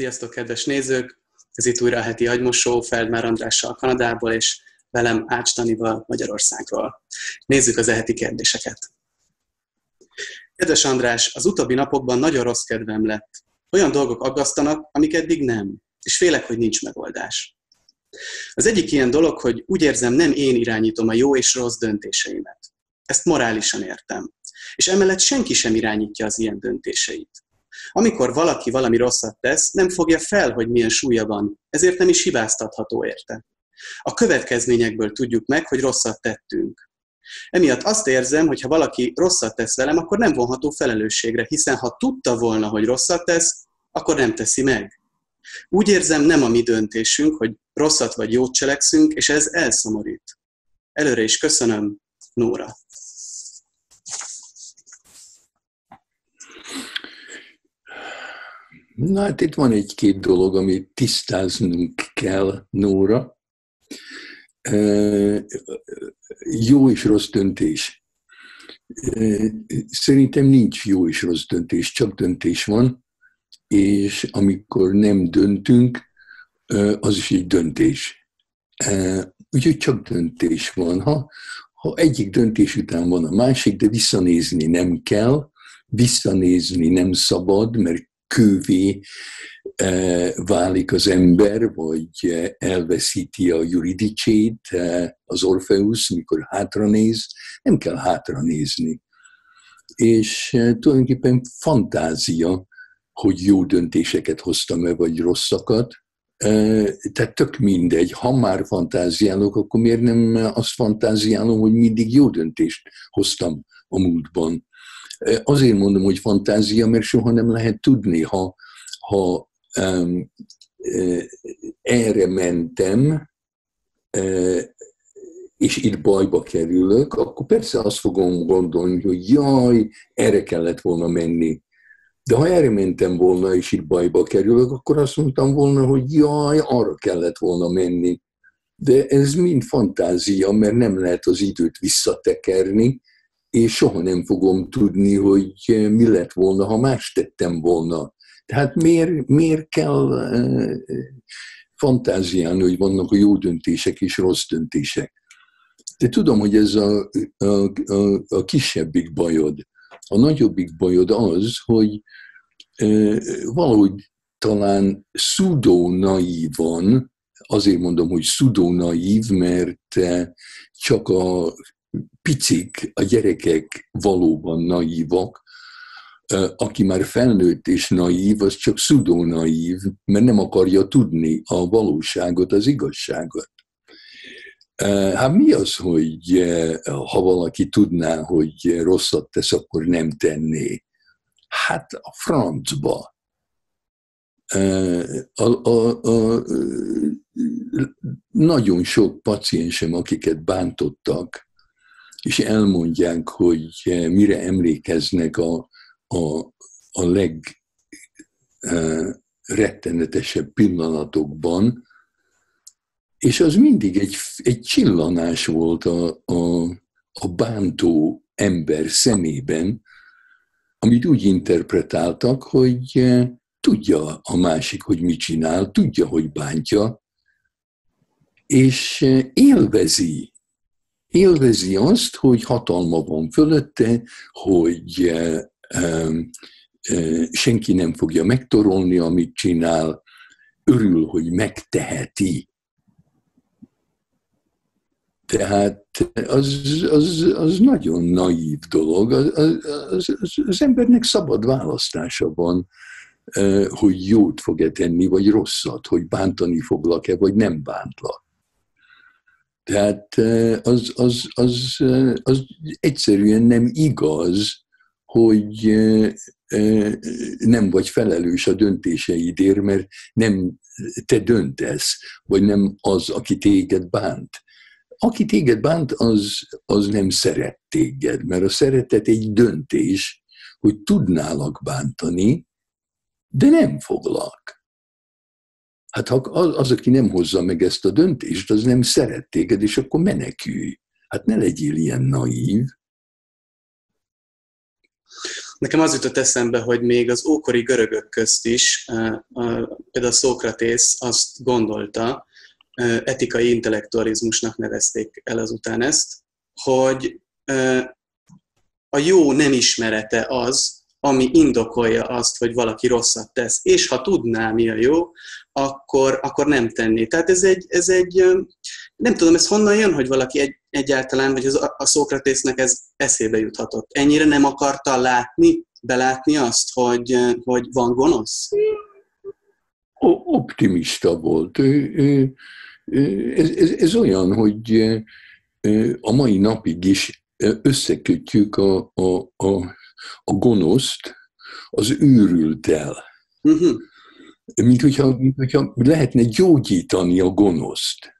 Sziasztok, kedves nézők! Ez itt újra a heti agymosó Feldmár Andrással Kanadából, és velem Ács Tanival Magyarországról. Nézzük az eheti kérdéseket. Kedves András, az utóbbi napokban nagyon rossz kedvem lett. Olyan dolgok aggasztanak, amik eddig nem, és félek, hogy nincs megoldás. Az egyik ilyen dolog, hogy úgy érzem, nem én irányítom a jó és rossz döntéseimet. Ezt morálisan értem. És emellett senki sem irányítja az ilyen döntéseit. Amikor valaki valami rosszat tesz, nem fogja fel, hogy milyen súlya van, ezért nem is hibáztatható érte. A következményekből tudjuk meg, hogy rosszat tettünk. Emiatt azt érzem, hogy ha valaki rosszat tesz velem, akkor nem vonható felelősségre, hiszen ha tudta volna, hogy rosszat tesz, akkor nem teszi meg. Úgy érzem, nem a mi döntésünk, hogy rosszat vagy jót cselekszünk, és ez elszomorít. Előre is köszönöm, Nóra. Na hát itt van egy-két dolog, amit tisztáznunk kell, Nóra. Jó és rossz döntés. Szerintem nincs jó és rossz döntés, csak döntés van, és amikor nem döntünk, az is egy döntés. Úgyhogy csak döntés van. Ha, ha egyik döntés után van a másik, de visszanézni nem kell, visszanézni nem szabad, mert kővé e, válik az ember, vagy e, elveszíti a juridicét, e, az Orpheus, mikor hátra néz, nem kell hátra nézni. És tulajdonképpen fantázia, hogy jó döntéseket hoztam-e, vagy rosszakat. Tehát tök mindegy, ha már fantáziálok, akkor miért nem azt fantáziálom, hogy mindig jó döntést hoztam a múltban. Azért mondom, hogy fantázia, mert soha nem lehet tudni, ha, ha um, erre mentem, és itt bajba kerülök, akkor persze azt fogom gondolni, hogy jaj, erre kellett volna menni. De ha erre mentem volna, és itt bajba kerülök, akkor azt mondtam volna, hogy jaj, arra kellett volna menni. De ez mind fantázia, mert nem lehet az időt visszatekerni, és soha nem fogom tudni, hogy mi lett volna, ha más tettem volna. Tehát miért, miért kell uh, fantáziálni, hogy vannak a jó döntések és rossz döntések? De tudom, hogy ez a, a, a, a kisebbik bajod. A nagyobbik bajod az, hogy uh, valahogy talán szudó-naívan, azért mondom, hogy szudó-naív, mert csak a picik, a gyerekek valóban naívak, aki már felnőtt és naív, az csak szudó naív, mert nem akarja tudni a valóságot, az igazságot. Hát mi az, hogy ha valaki tudná, hogy rosszat tesz, akkor nem tenné? Hát a francba. A, a, a, nagyon sok paciensem, akiket bántottak, és elmondják, hogy eh, mire emlékeznek a, a, a legrettenetesebb eh, pillanatokban, és az mindig egy, egy csillanás volt a, a, a bántó ember szemében, amit úgy interpretáltak, hogy eh, tudja a másik, hogy mit csinál, tudja, hogy bántja, és élvezi élvezi azt, hogy hatalma van fölötte, hogy eh, eh, senki nem fogja megtorolni, amit csinál, örül, hogy megteheti. Tehát az, az, az nagyon naív dolog. Az, az, az, az embernek szabad választása van, eh, hogy jót fog-e tenni, vagy rosszat, hogy bántani foglak-e, vagy nem bántlak. Tehát az, az, az, az egyszerűen nem igaz, hogy nem vagy felelős a döntéseidért, mert nem te döntesz, vagy nem az, aki téged bánt. Aki téged bánt, az, az nem szeret téged, mert a szeretet egy döntés, hogy tudnálak bántani, de nem foglak. Hát ha az, az, aki nem hozza meg ezt a döntést, az nem szeret téged, és akkor menekülj. Hát ne legyél ilyen naív. Nekem az jutott eszembe, hogy még az ókori görögök közt is, például Szókratész azt gondolta, etikai intellektualizmusnak nevezték el azután ezt, hogy a jó nem ismerete az, ami indokolja azt, hogy valaki rosszat tesz. És ha tudná, mi a jó, akkor, akkor nem tenné. Tehát ez egy, ez egy, nem tudom, ez honnan jön, hogy valaki egy, egyáltalán, vagy az, a Szókratésznek ez eszébe juthatott. Ennyire nem akarta látni, belátni azt, hogy, hogy van gonosz? Optimista volt. Ez, ez, ez olyan, hogy a mai napig is összekötjük a, a, a a gonoszt az őrültel. Uh-huh. Mint, hogyha, mint hogyha lehetne gyógyítani a gonoszt.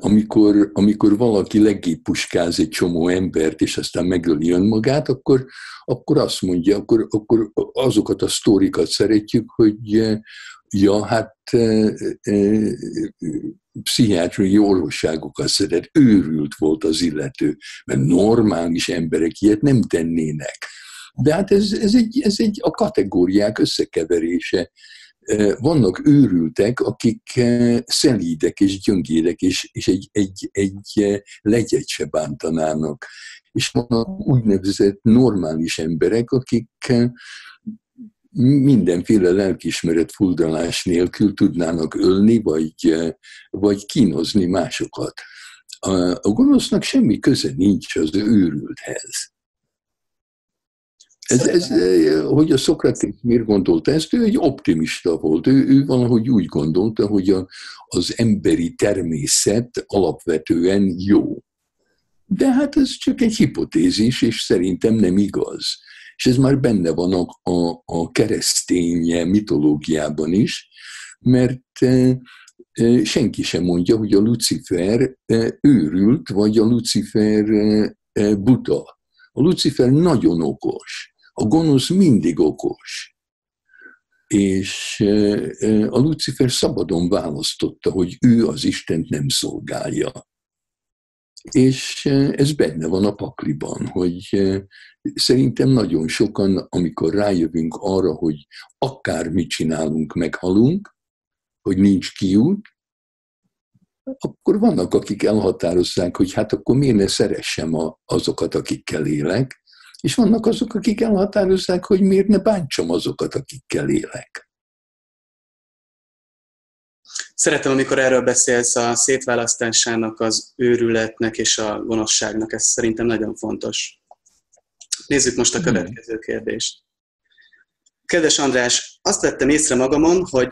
Amikor, amikor valaki legépuskáz egy csomó embert, és aztán megöli önmagát, akkor, akkor azt mondja, akkor, akkor azokat a sztórikat szeretjük, hogy ja, hát e, e, pszichiátriai orvosságokat szedett, őrült volt az illető, mert normális emberek ilyet nem tennének. De hát ez, ez, egy, ez egy a kategóriák összekeverése. Vannak őrültek, akik szelídek és gyöngédek, és, és egy, egy, egy legyet se bántanának. És vannak úgynevezett normális emberek, akik mindenféle lelkismeret fuldalás nélkül tudnának ölni, vagy, vagy kínozni másokat. A, a gonosznak semmi köze nincs az őrülthez. Ez, ez, hogy a Szokraték miért gondolta ezt? Ő egy optimista volt. Ő, ő valahogy úgy gondolta, hogy a, az emberi természet alapvetően jó. De hát ez csak egy hipotézis, és szerintem nem igaz és ez már benne van a, a, a keresztény mitológiában is, mert e, e, senki sem mondja, hogy a Lucifer e, őrült, vagy a Lucifer buta. A Lucifer nagyon okos. A gonosz mindig okos. És a Lucifer szabadon választotta, hogy ő az Istent nem szolgálja. És ez benne van a pakliban, hogy szerintem nagyon sokan, amikor rájövünk arra, hogy akármit csinálunk, meghalunk, hogy nincs kiút, akkor vannak, akik elhatározzák, hogy hát akkor miért ne szeressem azokat, akikkel élek, és vannak azok, akik elhatározzák, hogy miért ne bántsam azokat, akikkel élek. Szeretem, amikor erről beszélsz a szétválasztásának, az őrületnek és a gonoszságnak. Ez szerintem nagyon fontos. Nézzük most a következő kérdést. Kedves András, azt vettem észre magamon, hogy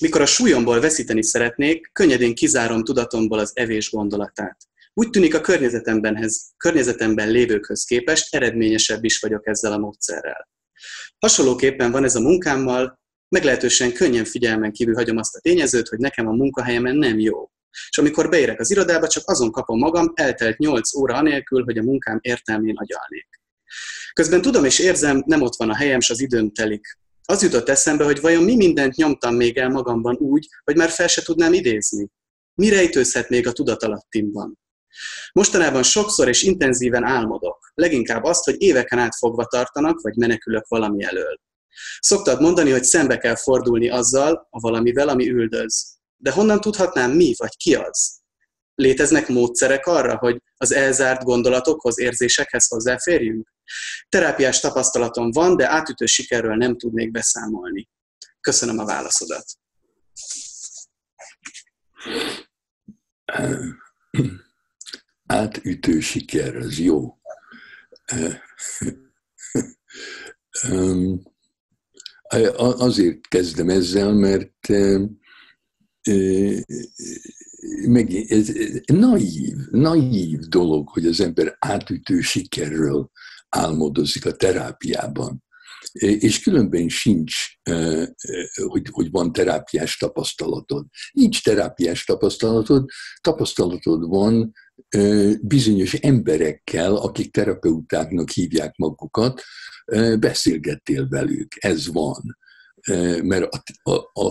mikor a súlyomból veszíteni szeretnék, könnyedén kizárom tudatomból az evés gondolatát. Úgy tűnik a környezetembenhez, környezetemben lévőkhöz képest eredményesebb is vagyok ezzel a módszerrel. Hasonlóképpen van ez a munkámmal, meglehetősen könnyen figyelmen kívül hagyom azt a tényezőt, hogy nekem a munkahelyemen nem jó. És amikor beérek az irodába, csak azon kapom magam, eltelt 8 óra anélkül, hogy a munkám értelmén agyalnék. Közben tudom és érzem, nem ott van a helyem, és az időm telik. Az jutott eszembe, hogy vajon mi mindent nyomtam még el magamban úgy, hogy már fel se tudnám idézni. Mi rejtőzhet még a tudatalattimban? Mostanában sokszor és intenzíven álmodok. Leginkább azt, hogy éveken át fogva tartanak, vagy menekülök valami elől. Szoktad mondani, hogy szembe kell fordulni azzal, a valamivel, ami üldöz. De honnan tudhatnám mi, vagy ki az? Léteznek módszerek arra, hogy az elzárt gondolatokhoz, érzésekhez hozzáférjünk? Terápiás tapasztalatom van, de átütő sikerről nem tudnék beszámolni. Köszönöm a válaszodat. Átütő siker, az jó. Azért kezdem ezzel, mert meg ez, naív, naív dolog, hogy az ember átütő sikerről álmodozik a terápiában. És különben sincs, hogy, hogy van terápiás tapasztalatod. Nincs terápiás tapasztalatod, tapasztalatod van bizonyos emberekkel, akik terapeutáknak hívják magukat, beszélgettél velük, ez van. Mert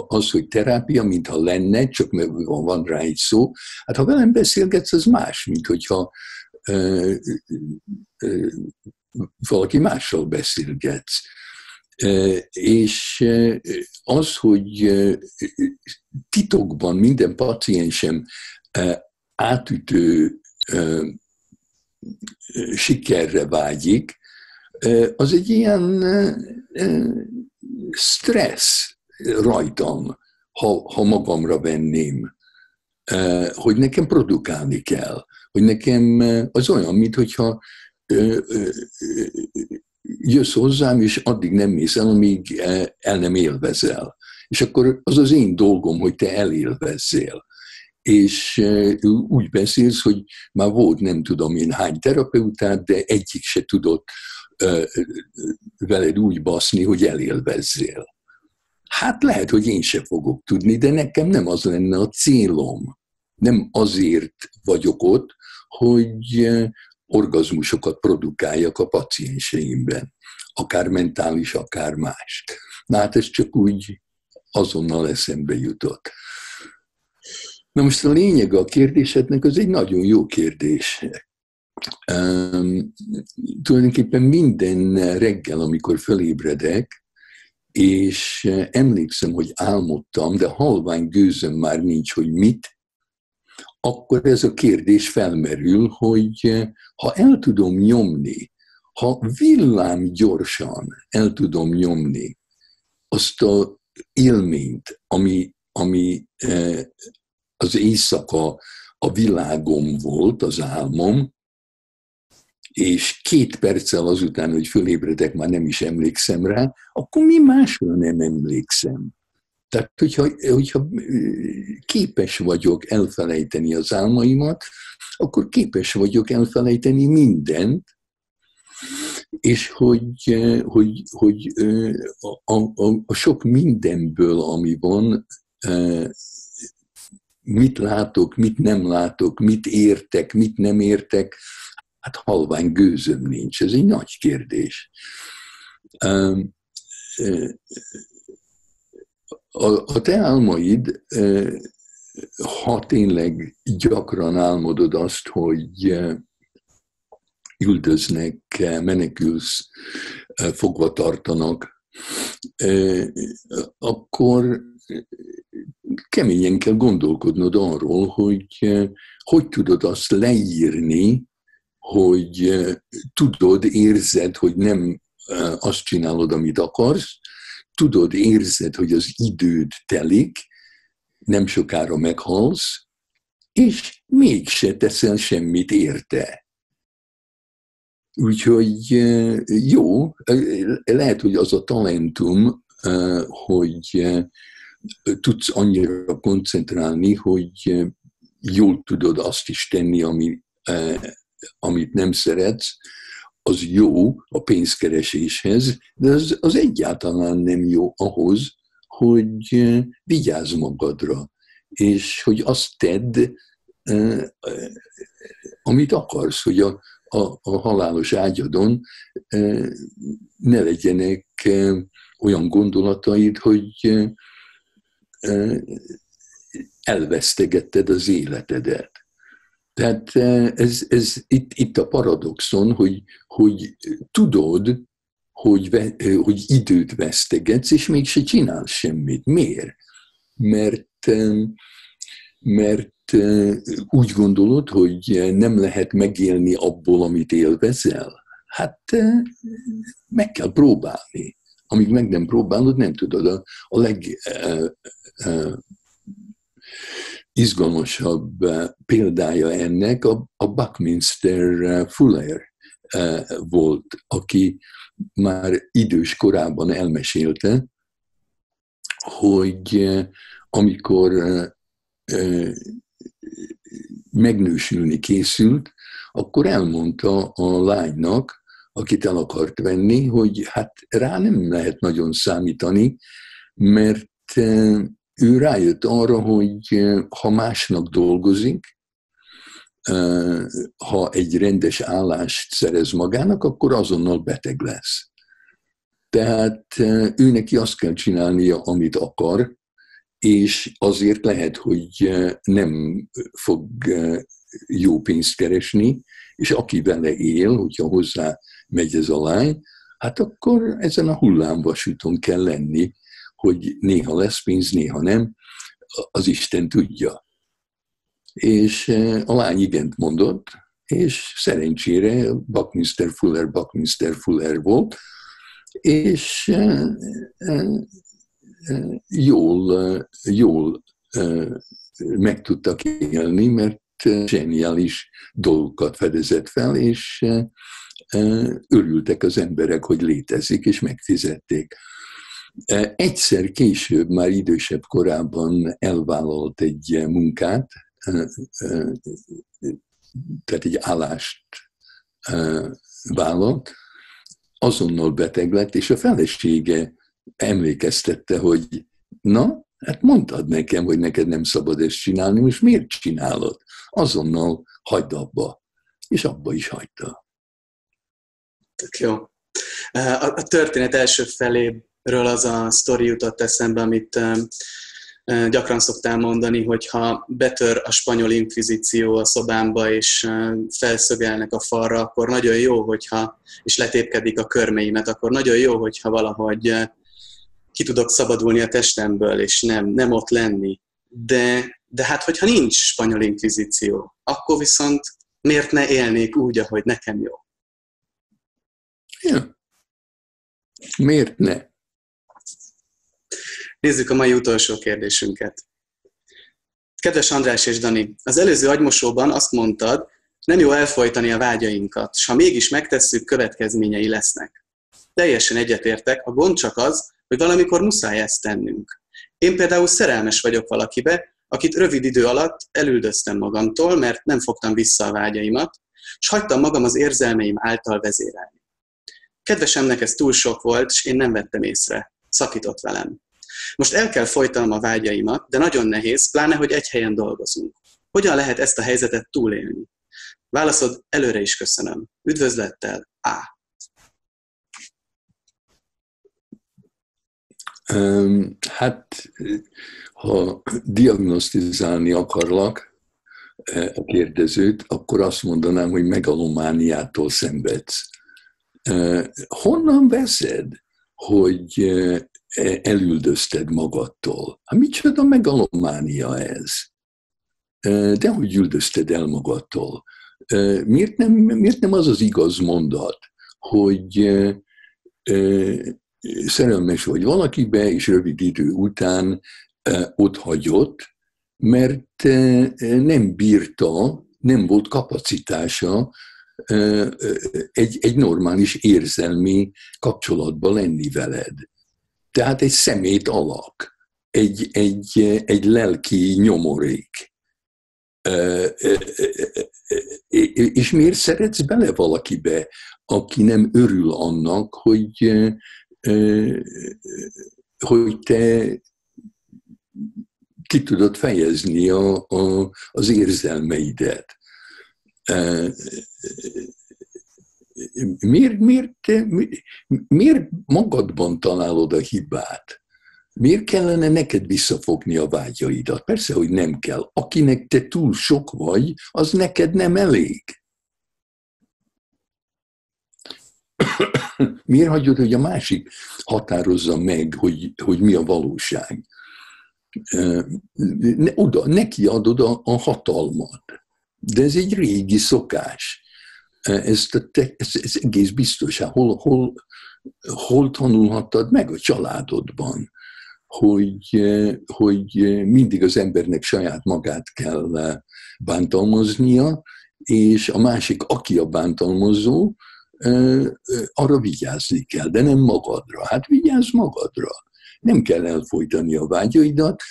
az, hogy terápia, mintha lenne, csak mert van rá egy szó, hát ha velem beszélgetsz, az más, mint hogyha valaki mással beszélgetsz. És az, hogy titokban minden paciensem átütő sikerre vágyik, az egy ilyen stressz rajtam, ha, ha magamra venném, hogy nekem produkálni kell, hogy nekem az olyan, mintha jössz hozzám, és addig nem mész el, amíg el nem élvezel. És akkor az az én dolgom, hogy te elélvezzél és úgy beszélsz, hogy már volt nem tudom én hány terapeutát, de egyik se tudott veled úgy baszni, hogy elélvezzél. Hát lehet, hogy én se fogok tudni, de nekem nem az lenne a célom. Nem azért vagyok ott, hogy orgazmusokat produkáljak a pacienseimben, akár mentális, akár más. Na hát ez csak úgy azonnal eszembe jutott. Na most a lényeg a kérdésednek az egy nagyon jó kérdés. Um, tulajdonképpen minden reggel, amikor fölébredek, és emlékszem, hogy álmodtam, de halvány gőzöm már nincs, hogy mit, akkor ez a kérdés felmerül, hogy ha el tudom nyomni, ha villám gyorsan el tudom nyomni azt a élményt, ami, ami az éjszaka a világom volt, az álmom, és két perccel azután, hogy fölébredek, már nem is emlékszem rá, akkor mi másra nem emlékszem. Tehát, hogyha, hogyha képes vagyok elfelejteni az álmaimat, akkor képes vagyok elfelejteni mindent, és hogy, hogy, hogy a, a, a sok mindenből, ami van, mit látok, mit nem látok, mit értek, mit nem értek, hát halvány gőzöm nincs. Ez egy nagy kérdés. A te álmaid, ha tényleg gyakran álmodod azt, hogy üldöznek, menekülsz, fogva tartanak, akkor keményen kell gondolkodnod arról, hogy hogy tudod azt leírni, hogy tudod, érzed, hogy nem azt csinálod, amit akarsz, tudod, érzed, hogy az időd telik, nem sokára meghalsz, és mégse teszel semmit érte. Úgyhogy jó, lehet, hogy az a talentum, hogy tudsz annyira koncentrálni, hogy jól tudod azt is tenni, ami, amit nem szeretsz, az jó a pénzkereséshez, de az, az egyáltalán nem jó ahhoz, hogy vigyázz magadra, és hogy azt tedd, amit akarsz, hogy a, a, a halálos ágyadon ne legyenek olyan gondolataid, hogy elvesztegetted az életedet. Tehát ez, ez itt, itt a paradoxon, hogy, hogy tudod, hogy, hogy időt vesztegetsz, és mégse csinálsz semmit. Miért? Mert, mert úgy gondolod, hogy nem lehet megélni abból, amit élvezel. Hát meg kell próbálni. Amíg meg nem próbálod, nem tudod. A, a leg izgalmasabb példája ennek a, a Buckminster Fuller volt, aki már idős korában elmesélte, hogy amikor megnősülni készült, akkor elmondta a lánynak, akit el akart venni, hogy hát rá nem lehet nagyon számítani, mert ő rájött arra, hogy ha másnak dolgozik, ha egy rendes állást szerez magának, akkor azonnal beteg lesz. Tehát ő neki azt kell csinálnia, amit akar, és azért lehet, hogy nem fog jó pénzt keresni, és aki vele él, hogyha hozzá megy ez a lány, hát akkor ezen a hullámvasúton kell lenni, hogy néha lesz pénz, néha nem, az Isten tudja. És a lány igent mondott, és szerencsére Buckminster Fuller Buckminster Fuller volt, és jól, jól meg tudtak élni, mert zseniális dolgokat fedezett fel, és örültek az emberek, hogy létezik, és megfizették. Egyszer később, már idősebb korában elvállalt egy munkát, tehát egy állást vállalt, azonnal beteg lett, és a felesége emlékeztette, hogy na, hát mondtad nekem, hogy neked nem szabad ezt csinálni, most miért csinálod? Azonnal hagyd abba. És abba is hagyta. Tök jó. A történet első feléről az a sztori jutott eszembe, amit gyakran szoktál mondani, hogy ha betör a spanyol inkvizíció a szobámba, és felszögelnek a falra, akkor nagyon jó, hogyha, és letépkedik a körmeimet, akkor nagyon jó, hogyha valahogy ki tudok szabadulni a testemből, és nem, nem ott lenni. De, de hát, hogyha nincs spanyol inkvizíció, akkor viszont miért ne élnék úgy, ahogy nekem jó? Ja. Miért ne? Nézzük a mai utolsó kérdésünket. Kedves András és Dani, az előző agymosóban azt mondtad, nem jó elfolytani a vágyainkat, s ha mégis megtesszük, következményei lesznek. Teljesen egyetértek, a gond csak az, hogy valamikor muszáj ezt tennünk. Én például szerelmes vagyok valakibe, akit rövid idő alatt elüldöztem magamtól, mert nem fogtam vissza a vágyaimat, és hagytam magam az érzelmeim által vezérelni. Kedvesemnek ez túl sok volt, és én nem vettem észre. Szakított velem. Most el kell folytanom a vágyaimat, de nagyon nehéz, pláne, hogy egy helyen dolgozunk. Hogyan lehet ezt a helyzetet túlélni? Válaszod előre is köszönöm. Üdvözlettel, A. Hát, ha diagnosztizálni akarlak e, a kérdezőt, akkor azt mondanám, hogy megalomániától szenvedsz. E, honnan veszed, hogy e, elüldözted magadtól? Hát micsoda megalománia ez? De hogy üldözted el magadtól? Miért nem, miért nem az az igaz mondat, hogy szerelmes vagy valakibe, és rövid idő után ott hagyott, mert nem bírta, nem volt kapacitása egy, egy normális érzelmi kapcsolatban lenni veled. Tehát egy szemét alak, egy, egy, egy lelki nyomorék. És miért szeretsz bele valakibe, aki nem örül annak, hogy hogy te ki tudod fejezni a, a, az érzelmeidet. Miért, miért, te, miért magadban találod a hibát? Miért kellene neked visszafogni a vágyaidat? Persze, hogy nem kell. Akinek te túl sok vagy, az neked nem elég. Miért hagyod, hogy a másik határozza meg, hogy, hogy mi a valóság? Oda, neki adod a, a hatalmat. De ez egy régi szokás. Ez, ez, ez egész biztos. Hol, hol, hol tanulhattad meg a családodban, hogy, hogy mindig az embernek saját magát kell bántalmaznia, és a másik, aki a bántalmazó, arra vigyázni kell, de nem magadra. Hát vigyázz magadra. Nem kell elfolytani a vágyaidat,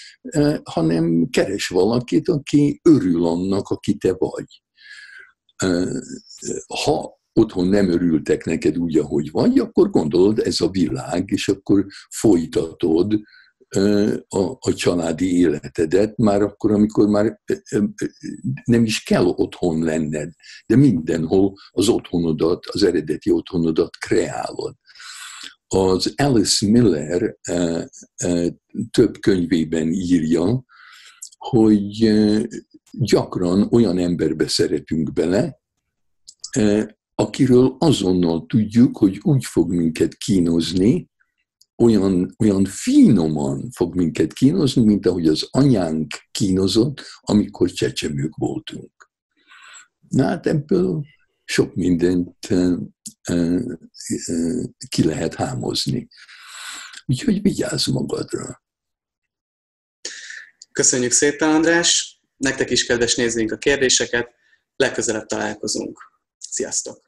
hanem keres valakit, aki örül annak, aki te vagy. Ha otthon nem örültek neked úgy, ahogy vagy, akkor gondolod, ez a világ, és akkor folytatod a, a családi életedet, már akkor, amikor már nem is kell otthon lenned, de mindenhol az otthonodat, az eredeti otthonodat kreálod. Az Alice Miller több könyvében írja, hogy gyakran olyan emberbe szeretünk bele, akiről azonnal tudjuk, hogy úgy fog minket kínozni, olyan, olyan finoman fog minket kínozni, mint ahogy az anyánk kínozott, amikor csecsemők voltunk. Na hát ebből sok mindent ki lehet hámozni. Úgyhogy vigyázz magadra. Köszönjük szépen, András! Nektek is kedves nézzénk a kérdéseket, legközelebb találkozunk. Sziasztok!